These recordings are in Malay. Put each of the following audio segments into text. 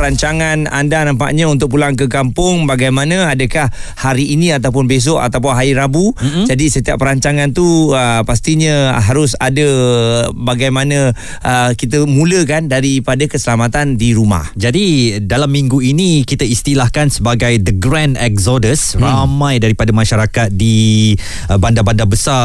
perancangan anda nampaknya untuk pulang ke kampung? Bagaimana? Adakah hari ini ataupun besok ataupun hari Rabu? Mm-hmm. jadi setiap perancangan tu uh, pastinya harus ada bagaimana uh, kita mulakan daripada keselamatan di rumah. Jadi dalam minggu ini kita istilahkan sebagai the grand exodus. Hmm. ramai daripada masyarakat di uh, bandar-bandar besar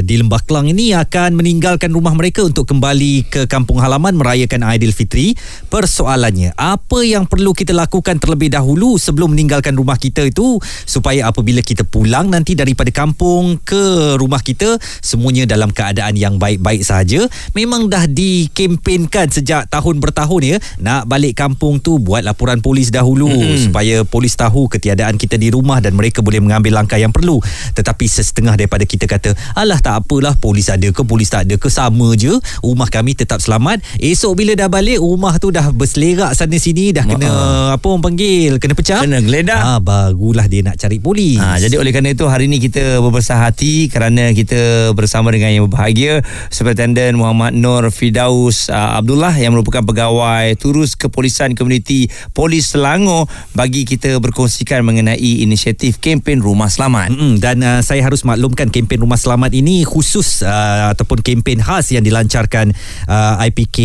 di Lembah Kelang ini akan meninggalkan rumah mereka untuk kembali ke kampung halaman merayakan Aidilfitri. Persoalannya apa apa yang perlu kita lakukan terlebih dahulu sebelum meninggalkan rumah kita itu supaya apabila kita pulang nanti daripada kampung ke rumah kita semuanya dalam keadaan yang baik-baik saja memang dah dikempenkan sejak tahun bertahun ya nak balik kampung tu buat laporan polis dahulu hmm. supaya polis tahu ketiadaan kita di rumah dan mereka boleh mengambil langkah yang perlu. Tetapi sesetengah daripada kita kata alah tak apalah polis ada ke polis tak ada ke sama je. Rumah kami tetap selamat. Esok bila dah balik rumah tu dah berselerak sana sini ni dah kena uh apa orang panggil kena pecah? Kena geledak. Ha, barulah dia nak cari polis ha, jadi oleh kerana itu hari ini kita berbesar hati kerana kita bersama dengan yang berbahagia Superintendent Muhammad Nur Fidaus uh, Abdullah yang merupakan pegawai turus kepolisian komuniti Polis Selangor bagi kita berkongsikan mengenai inisiatif kempen Rumah Selamat. Mm-hmm. dan uh, saya harus maklumkan kempen Rumah Selamat ini khusus uh, ataupun kempen khas yang dilancarkan uh, IPK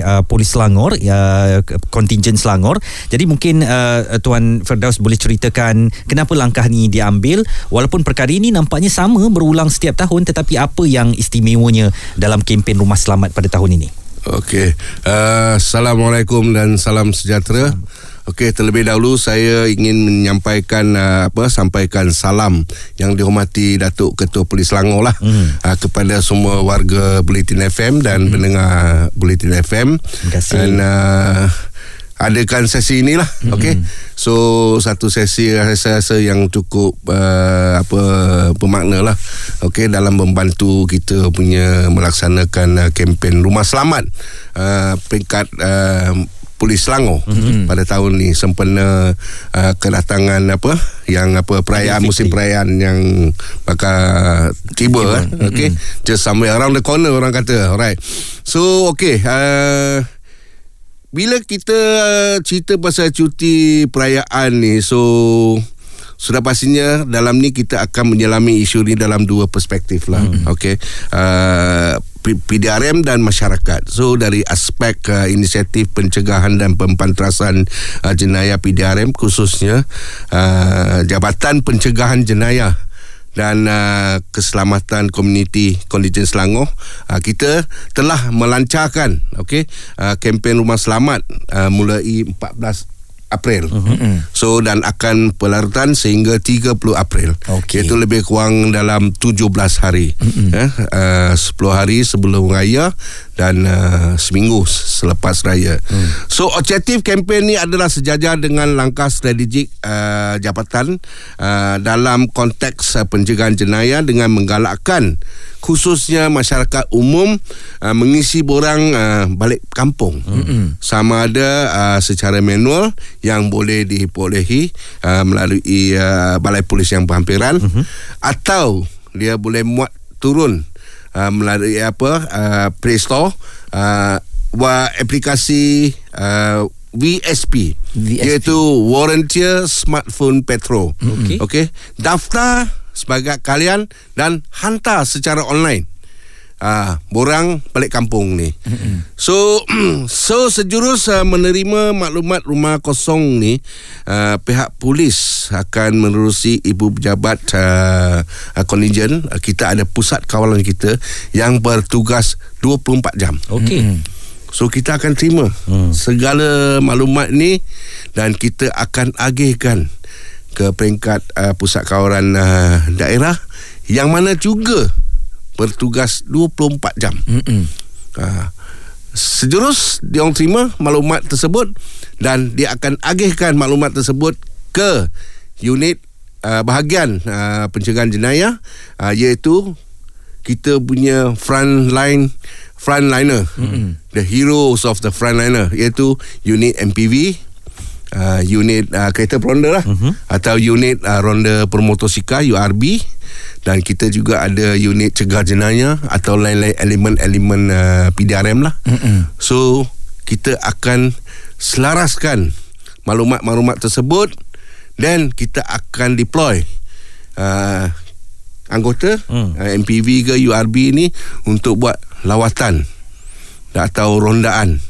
uh, Polis Selangor uh, kontinjen Selangor. Jadi mungkin uh, Tuan Firdaus boleh ceritakan kenapa langkah ni diambil walaupun perkara ini nampaknya sama berulang setiap tahun tetapi apa yang istimewanya dalam kempen Rumah Selamat pada tahun ini? Okey. Uh, Assalamualaikum dan salam sejahtera. Okey, terlebih dahulu saya ingin menyampaikan uh, apa sampaikan salam yang dihormati Datuk Ketua Polis Selangor lah mm. uh, kepada semua warga Bulletin FM dan mm. pendengar Bulletin FM. Terima kasih. Dan uh, adakan sesi inilah mm-hmm. okey so satu sesi saya rasa yang cukup uh, apa bermakna lah okey dalam membantu kita punya melaksanakan uh, kempen rumah selamat uh, peringkat uh, Polis Selangor mm-hmm. pada tahun ni sempena uh, kedatangan apa yang apa perayaan musim perayaan yang bakal tiba, tiba. Eh. okey mm-hmm. just somewhere around the corner orang kata alright so okey uh, bila kita uh, cerita pasal cuti perayaan ni so sudah pastinya dalam ni kita akan menyelami isu ni dalam dua perspektif lah hmm. okey uh, PDRM dan masyarakat. So dari aspek uh, inisiatif pencegahan dan pempantrasan uh, jenayah PDRM khususnya uh, Jabatan Pencegahan Jenayah dan uh, keselamatan komuniti kondijen Selangor uh, kita telah melancarkan okey uh, kempen rumah selamat uh, mulai 14 April. Uh-huh. So dan akan pelarutan sehingga 30 April. Okay. Iaitu lebih kurang dalam 17 hari. Uh-huh. Eh, uh, 10 hari sebelum raya dan uh, seminggu selepas raya. Uh-huh. So objektif kempen ni adalah sejajar dengan langkah strategik uh, jabatan uh, dalam konteks uh, pencegahan jenayah dengan menggalakkan khususnya masyarakat umum uh, mengisi borang uh, balik kampung mm-hmm. sama ada uh, secara manual yang boleh dibolehi uh, melalui uh, balai polis yang berhampiran mm-hmm. atau dia boleh muat turun uh, melalui apa uh, Play Store uh, wa aplikasi uh, VSP, VSP iaitu Volunteer Smartphone Patrol. Okay. okay. Daftar sebagai kalian dan hantar secara online. Ah, uh, borang balik kampung ni. So so sejurus uh, menerima maklumat rumah kosong ni, uh, pihak polis akan menerusi ibu pejabat uh, uh, kontijen. Uh, kita ada pusat kawalan kita yang bertugas 24 jam. Okey. So kita akan terima hmm. segala maklumat ni dan kita akan agihkan ke peringkat uh, pusat kawalan uh, daerah yang mana juga bertugas 24 jam. Uh, sejurus dia orang terima maklumat tersebut dan dia akan agihkan maklumat tersebut ke unit uh, bahagian uh, pencegahan jenayah uh, iaitu kita punya frontline frontliner mm-hmm. the heroes of the frontliner iaitu unit MPV uh, unit uh, kereta peronda lah uh-huh. atau unit uh, ronda permotosikal URB dan kita juga ada unit cegah jenayah atau lain-lain elemen-elemen uh, PDRM lah. Uh-uh. So kita akan selaraskan maklumat-maklumat tersebut dan kita akan deploy uh, anggota hmm. uh, MPV ke URB ni untuk buat lawatan atau rondaan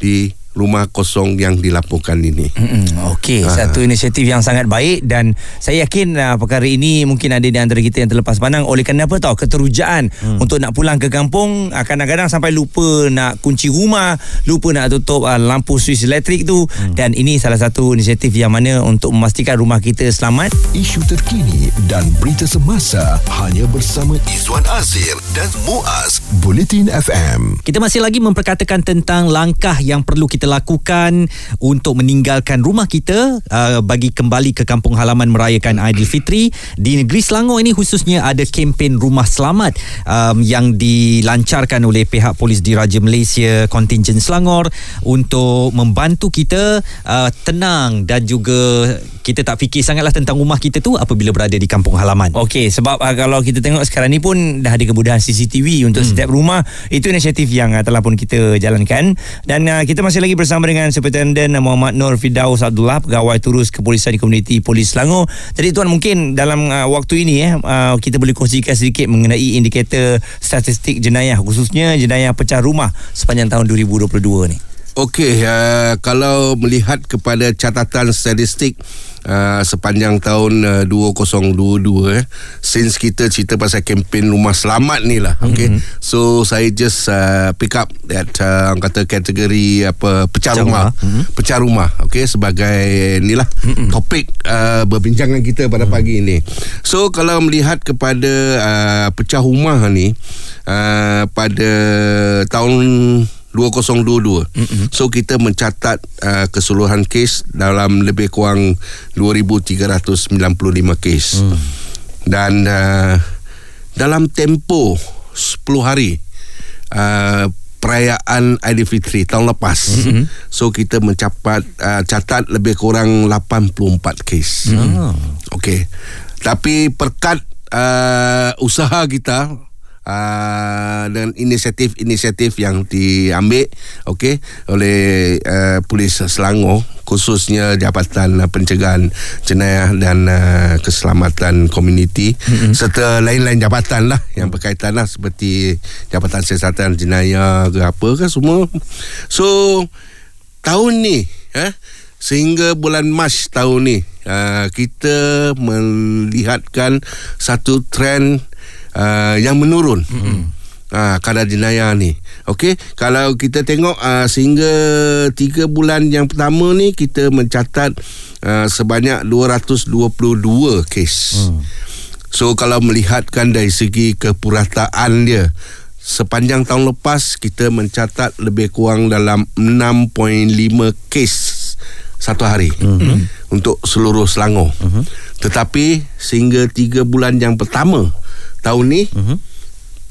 di rumah kosong yang dilaporkan ini. Mm-hmm. Okey, ha. satu inisiatif yang sangat baik dan saya yakin uh, perkara ini mungkin ada di antara kita yang terlepas pandang oleh kerana apa tahu keterujaan mm. untuk nak pulang ke kampung uh, kadang-kadang sampai lupa nak kunci rumah, lupa nak tutup uh, lampu suis elektrik tu mm. dan ini salah satu inisiatif yang mana untuk memastikan rumah kita selamat. Isu terkini dan berita semasa hanya bersama Izwan Azir dan Muaz Bulletin FM. Kita masih lagi memperkatakan tentang langkah yang perlu kita kita lakukan untuk meninggalkan rumah kita uh, bagi kembali ke kampung halaman merayakan Aidilfitri di negeri Selangor ini khususnya ada kempen rumah selamat um, yang dilancarkan oleh pihak polis diraja Malaysia kontingen Selangor untuk membantu kita uh, tenang dan juga kita tak fikir sangatlah tentang rumah kita tu apabila berada di kampung halaman. Okey, sebab uh, kalau kita tengok sekarang ni pun dah ada kemudahan CCTV untuk hmm. setiap rumah. Itu inisiatif yang uh, telah pun kita jalankan dan uh, kita masih lagi lagi bersama dengan Superintendent Muhammad Nur Fidaus Abdullah pegawai turus kepolisian komuniti Polis Selangor. Jadi tuan mungkin dalam uh, waktu ini eh uh, kita boleh kongsikan sedikit mengenai indikator statistik jenayah khususnya jenayah pecah rumah sepanjang tahun 2022 ni. Okey, uh, kalau melihat kepada catatan statistik uh, sepanjang tahun uh, 2022 eh since kita cerita pasal kempen rumah selamat ni lah okey mm-hmm. so saya just uh, pick up that uh, orang kata kategori apa pecah, pecah rumah, rumah. Mm-hmm. pecah rumah okey sebagai inilah mm-hmm. topik uh, berbincangan kita pada mm-hmm. pagi ini so kalau melihat kepada uh, pecah rumah ni uh, pada tahun 2022. Mm-hmm. So kita mencatat uh, keseluruhan kes dalam lebih kurang 2395 kes. Mm. Dan uh, dalam tempo 10 hari uh, perayaan Aidilfitri tahun lepas. Mm-hmm. So kita mencapat uh, catat lebih kurang 84 kes. Mm. Okey. Tapi perkat uh, usaha kita uh, dan inisiatif-inisiatif yang diambil okey oleh uh, polis Selangor khususnya Jabatan Pencegahan Jenayah dan uh, Keselamatan Komuniti mm-hmm. serta lain-lain jabatan lah yang berkaitan lah seperti Jabatan Siasatan Jenayah ke apa ke semua so tahun ni eh sehingga bulan Mac tahun ni uh, kita melihatkan satu trend uh, yang menurun. Mm-hmm. Uh, kadar jenayah ni Okey, Kalau kita tengok uh, Sehingga Tiga bulan yang pertama ni Kita mencatat uh, Sebanyak 222 kes mm. So kalau melihatkan Dari segi kepurataan dia Sepanjang tahun lepas Kita mencatat Lebih kurang dalam 6.5 kes Satu hari mm-hmm. Untuk seluruh Selangor mm-hmm. Tetapi Sehingga tiga bulan yang pertama tahun ni uh-huh.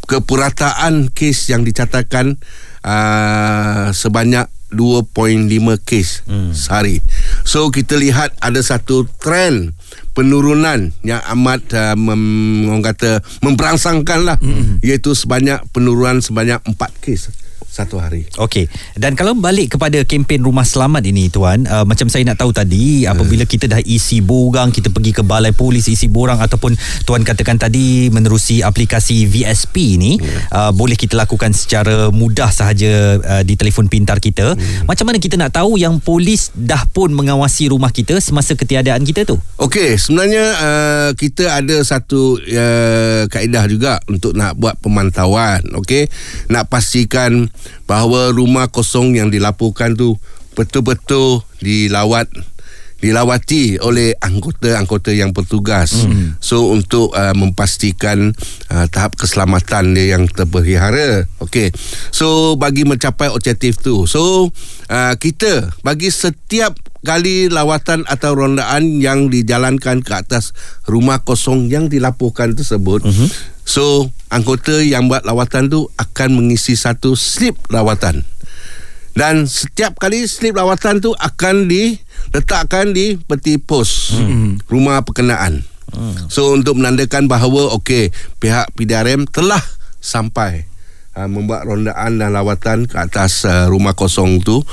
kepurataan kes yang dicatatkan uh, sebanyak 2.5 kes hmm. sehari. So kita lihat ada satu trend penurunan yang amat uh, mem, orang kata memberangsangkan lah hmm. iaitu sebanyak penurunan sebanyak 4 kes satu hari. Okey. Dan kalau balik kepada kempen rumah selamat ini tuan, uh, macam saya nak tahu tadi apabila kita dah isi borang, kita pergi ke balai polis isi borang ataupun tuan katakan tadi menerusi aplikasi VSP ini, hmm. uh, boleh kita lakukan secara mudah sahaja uh, di telefon pintar kita. Hmm. Macam mana kita nak tahu yang polis dah pun mengawasi rumah kita semasa ketiadaan kita tu? Okey, sebenarnya uh, kita ada satu uh, kaedah juga untuk nak buat pemantauan, okey. Nak pastikan bahawa rumah kosong yang dilaporkan tu betul-betul dilawat dilawati oleh anggota-anggota yang bertugas. Hmm. So untuk uh, memastikan uh, tahap keselamatan dia yang terpelihara. Okey. So bagi mencapai objektif tu. So uh, kita bagi setiap kali lawatan atau rondaan yang dijalankan ke atas rumah kosong yang dilaporkan tersebut. Hmm. So anggota yang buat lawatan tu akan mengisi satu slip lawatan dan setiap kali slip lawatan tu akan diletakkan di peti pos hmm. rumah perkenaan. Hmm. So untuk menandakan bahawa okey pihak PDRM telah sampai uh, membuat rondaan dan lawatan ke atas uh, rumah kosong tu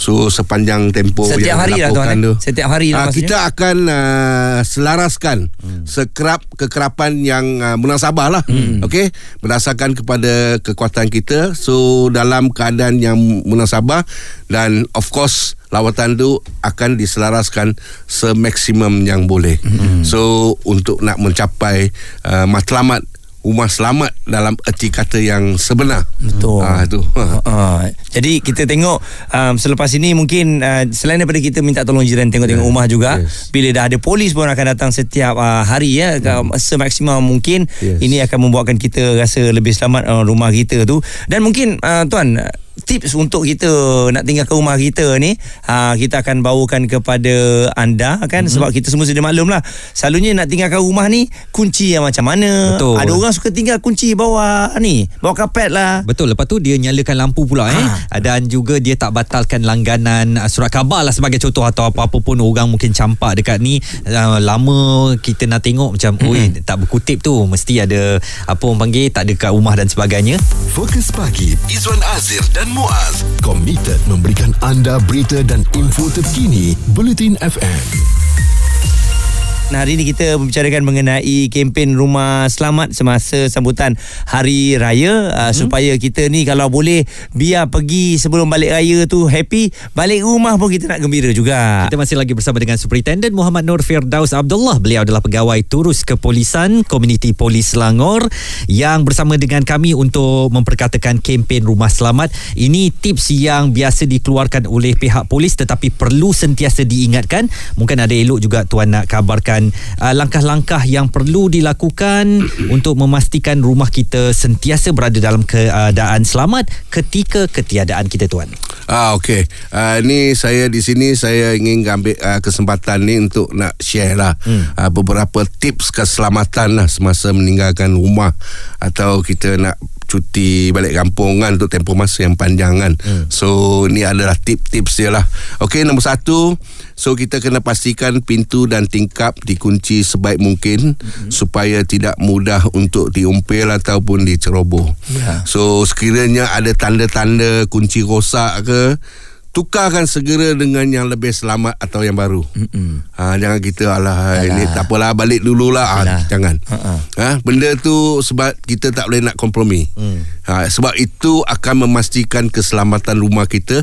So sepanjang tempoh Setiap yang hari lah tuan, eh? tu. Setiap hari lah Ah, maksudnya? kita akan uh, selaraskan hmm. sekerap kekerapan yang uh, munasabah lah. Hmm. Okey, berdasarkan kepada kekuatan kita. So dalam keadaan yang munasabah dan of course lawatan tu akan diselaraskan semaksimum yang boleh. Hmm. So untuk nak mencapai uh, matlamat rumah selamat dalam erti kata yang sebenar. Betul. Ah tu. Uh, jadi kita tengok um, selepas ini mungkin uh, selain daripada kita minta tolong jiran tengok-tengok rumah juga Yes. bila dah ada polis pun akan datang setiap uh, hari ya hmm. semaksimum mungkin Yes. ini akan membuatkan kita rasa lebih selamat uh, rumah kita tu dan mungkin uh, tuan tips untuk kita nak tinggalkan rumah kita ni uh, kita akan bawakan kepada anda kan? Hmm. sebab kita semua sudah maklum lah selalunya nak tinggalkan rumah ni kunci yang macam mana? Betul. ada orang suka tinggal kunci bawah ni bawah kapet lah. Betul. Lepas tu dia nyalakan lampu pula eh? Ha. Dan juga dia tak batalkan langganan uh, Surat khabar lah sebagai contoh Atau apa-apa pun orang mungkin campak dekat ni. Uh, Lama kita nak tengok macam mm-hmm. Oi tak berkutip tu. Mesti ada Apa orang panggil Tak ada kat rumah dan sebagainya. Fokus pagi Izwan Azir dan Muaz komited memberikan anda berita dan info terkini Bulletin FM. Nah, hari ini kita membicarakan mengenai kempen rumah selamat semasa sambutan Hari Raya uh, hmm. supaya kita ni kalau boleh biar pergi sebelum balik raya tu happy, balik rumah pun kita nak gembira juga. Kita masih lagi bersama dengan Superintendent Muhammad Nur Firdaus Abdullah. Beliau adalah pegawai turus kepolisan Komuniti Polis Selangor yang bersama dengan kami untuk memperkatakan kempen Rumah Selamat. Ini tips yang biasa dikeluarkan oleh pihak polis tetapi perlu sentiasa diingatkan. Mungkin ada elok juga tuan nak kabarkan uh, langkah-langkah yang perlu dilakukan untuk memastikan rumah kita sentiasa berada dalam keadaan selamat ketika ketiadaan kita tuan. Ah okey. Uh, ni saya di sini saya ingin ambil uh, kesempatan ni untuk nak share lah hmm. uh, beberapa tips keselamatan lah semasa meninggalkan rumah atau kita nak cuti balik kampung kan untuk tempoh masa yang panjang kan. Hmm. So ni adalah tip-tips dia lah. Okey nombor satu so kita kena pastikan pintu dan tingkap dikunci sebaik mungkin hmm. supaya tidak mudah untuk diumpil ataupun diceroboh. Ya. So sekiranya ada tanda-tanda kunci rosak ke tukarkan segera dengan yang lebih selamat atau yang baru. Ha, jangan kita alah, alah. ini tak apalah balik dululah. Ha, jangan. Ha-ha. Ha, benda tu sebab kita tak boleh nak kompromi. Hmm. Ha, sebab itu akan memastikan keselamatan rumah kita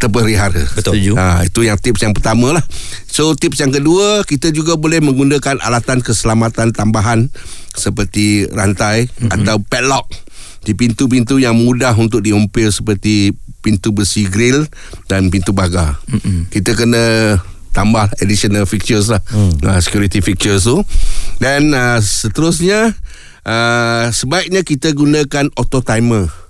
terpelihara. Betul. Setuju. Ha, itu yang tips yang pertama lah. So tips yang kedua kita juga boleh menggunakan alatan keselamatan tambahan seperti rantai mm-hmm. atau padlock di pintu-pintu yang mudah untuk diumpil seperti pintu besi grill dan pintu pagar. Kita kena tambah additional features lah. Mm. Uh, security features tu. Dan uh, seterusnya uh, sebaiknya kita gunakan auto timer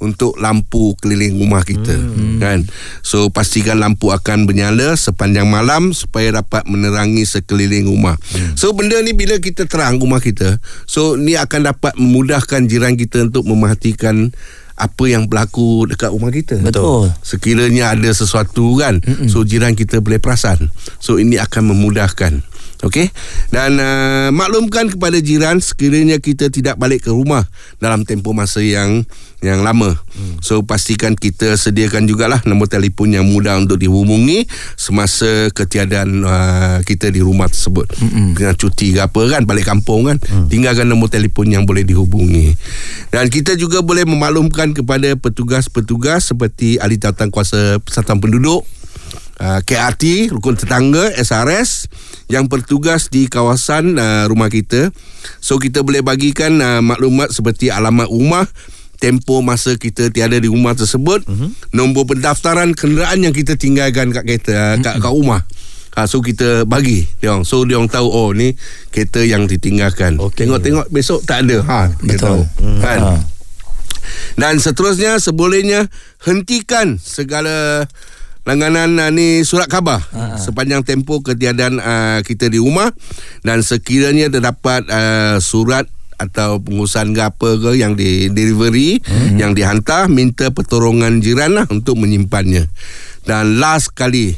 untuk lampu keliling rumah kita hmm. kan so pastikan lampu akan bernyala sepanjang malam supaya dapat menerangi sekeliling rumah hmm. so benda ni bila kita terang rumah kita so ni akan dapat memudahkan jiran kita untuk memerhatikan apa yang berlaku dekat rumah kita Betul. sekiranya ada sesuatu kan Mm-mm. so jiran kita boleh perasan so ini akan memudahkan Okey dan uh, maklumkan kepada jiran sekiranya kita tidak balik ke rumah dalam tempoh masa yang yang lama. Hmm. So pastikan kita sediakan jugalah nombor telefon yang mudah untuk dihubungi semasa ketiadaan uh, kita di rumah tersebut. Hmm. Dengan cuti ke apa kan balik kampung kan. Hmm. Tinggalkan nombor telefon yang boleh dihubungi. Dan kita juga boleh memaklumkan kepada petugas-petugas seperti ahli tawatankuasa persatuan penduduk uh, KRT rukun tetangga SRS yang bertugas di kawasan uh, rumah kita. So kita boleh bagikan uh, maklumat seperti alamat rumah, tempoh masa kita tiada di rumah tersebut, uh-huh. nombor pendaftaran kenderaan yang kita tinggalkan kat kereta kat, kat rumah. Ha, so kita bagi dia orang. So dia orang tahu oh ni kereta yang ditinggalkan. Okey. Tengok-tengok besok tak ada. Ha, Betul. tahu. Hmm. Kan? Ha. Dan seterusnya sebolehnya hentikan segala langganan uh, ni surat khabar uh-huh. sepanjang tempoh ketiadaan uh, kita di rumah dan sekiranya terdapat uh, surat atau pengurusan ke apa ke yang di delivery hmm. yang dihantar minta pertolongan jiran lah untuk menyimpannya dan last kali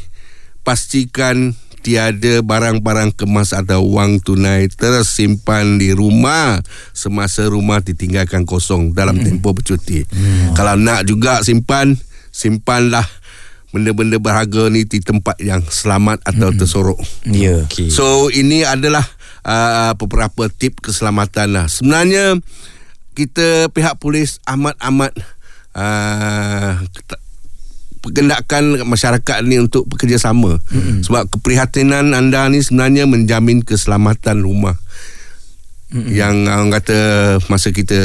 pastikan tiada barang-barang kemas atau wang tunai tersimpan di rumah semasa rumah ditinggalkan kosong dalam hmm. tempoh bercuti. Hmm. Kalau nak juga simpan, simpanlah benda-benda berharga ni di tempat yang selamat atau hmm. tersorok. Ya. Yeah. Okay. So ini adalah uh, beberapa tip keselamatan lah. Sebenarnya kita pihak polis amat-amat uh, masyarakat ni untuk bekerjasama. Hmm. Sebab keprihatinan anda ni sebenarnya menjamin keselamatan rumah mm-hmm. yang orang kata masa kita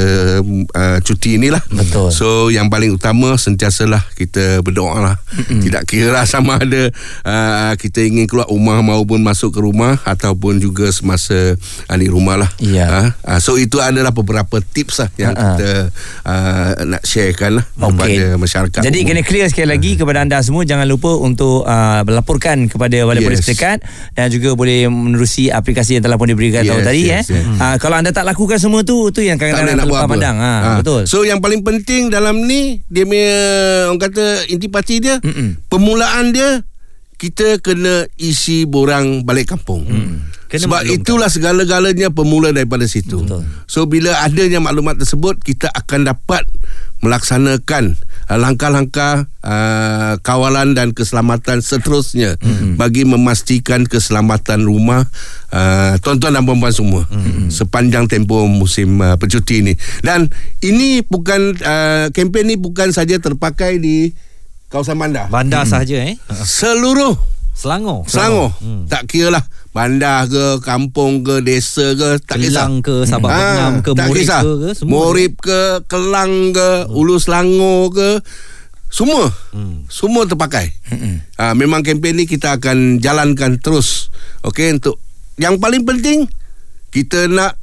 uh, cuti inilah. Betul. So yang paling utama sentiasalah kita berdoa lah. Mm-hmm. Tidak kira lah sama ada uh, kita ingin keluar rumah maupun masuk ke rumah ataupun juga semasa uh, di rumah lah. Yeah. Uh, so itu adalah beberapa tips lah yang uh-huh. kita uh, nak sharekan lah okay. kepada masyarakat. Jadi umum. kena clear sekali lagi uh-huh. kepada anda semua jangan lupa untuk uh, melaporkan kepada Balai yes. Polis terdekat dan juga boleh menerusi aplikasi yang telah pun diberikan yes, tahu tadi yes, eh. Yes. Uh, kalau anda tak lakukan semua tu tu yang kadang-kadang nak lupa pandang ha, ha betul so yang paling penting dalam ni dia punya orang kata intipati dia Mm-mm. permulaan dia kita kena isi borang balik kampung mm. Kena Sebab itulah segala-galanya permula daripada situ. Betul. So bila adanya maklumat tersebut kita akan dapat melaksanakan uh, langkah-langkah uh, kawalan dan keselamatan seterusnya mm-hmm. bagi memastikan keselamatan rumah uh, tuan-tuan dan puan-puan semua mm-hmm. sepanjang tempoh musim uh, pencuti ini. Dan ini bukan uh, kempen ini bukan saja terpakai di kawasan bandar. Bandar mm-hmm. sahaja eh. Seluruh Selangor. Selangor. Hmm. Tak kira lah bandar ke, kampung ke, desa ke, tak Kelang ke, Sabah ha, Benam ke, Morib kisah. ke, ke semua. Morib ke, Kelang ke, hmm. Ulu Selangor ke, semua. Hmm. Semua terpakai. Hmm. Ha, memang kempen ni kita akan jalankan terus. Okey untuk yang paling penting kita nak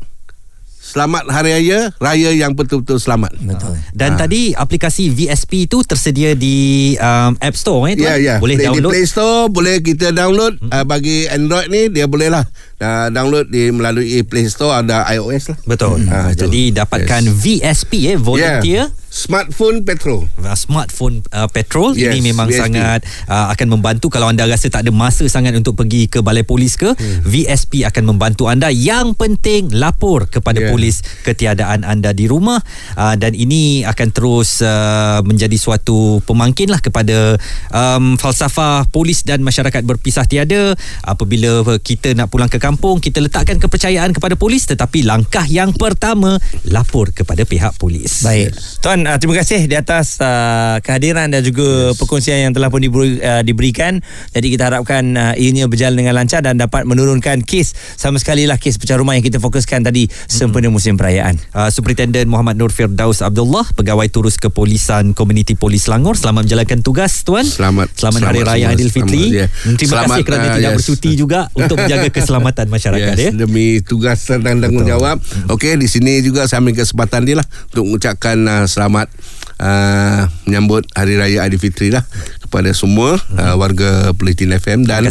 Selamat Hari Raya Raya yang betul-betul selamat. Betul. Dan ha. tadi aplikasi VSP itu tersedia di um, App Store eh, Ya, ya. Boleh di, download? Di Play Store Boleh kita download. Hmm. uh, Bagi Android ni Dia boleh lah. Uh, Download di melalui Play Store Ada iOS lah. Betul. Hmm. ha, Jadi dapatkan yes. VSP eh Volunteer. Yeah. Smartphone petrol. Uh, smartphone uh, petrol yes, ini memang VSP. sangat uh, akan membantu kalau anda rasa tak ada masa sangat untuk pergi ke balai polis ke, hmm. VSP akan membantu anda. Yang penting lapor kepada yeah. polis ketiadaan anda di rumah uh, dan ini akan terus uh, menjadi suatu pemangkinlah kepada um, falsafah polis dan masyarakat berpisah tiada apabila kita nak pulang ke kampung kita letakkan kepercayaan kepada polis tetapi langkah yang pertama lapor kepada pihak polis. Baik. Tuan uh, terima kasih di atas uh, kehadiran dan juga yes. perkongsian yang telah pun diberi, uh, diberikan. Jadi kita harapkan uh, ianya berjalan dengan lancar dan dapat menurunkan kes sama sekali lah kes pecah rumah yang kita fokuskan tadi sempena hmm. musim perayaan. Uh, Superintendent Muhammad Nur Firdaus Abdullah, pegawai turus kepolisan Komuniti Polis Selangor. Selamat menjalankan tugas tuan. Selamat. Selamat, Selamat Hari Raya Aidilfitri. Ya. Terima Selamat, kasih kerana uh, tidak yes. bercuti juga untuk menjaga keselamatan masyarakat yes. ya. Demi tugas dan tanggungjawab. Okey di sini juga saya ambil kesempatan dia lah untuk mengucapkan uh, selamat selamat uh, menyambut Hari Raya Aidilfitri lah kepada semua hmm. uh, warga Politin FM dan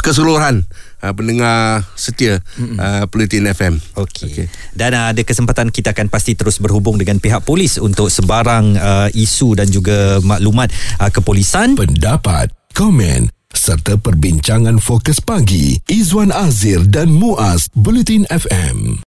keseluruhan uh, pendengar setia uh, Politin FM. Okey. Okay. Dan uh, ada kesempatan kita akan pasti terus berhubung dengan pihak polis untuk sebarang uh, isu dan juga maklumat uh, kepolisan. Pendapat, komen serta perbincangan fokus pagi Izwan Azir dan Muaz Bulletin FM.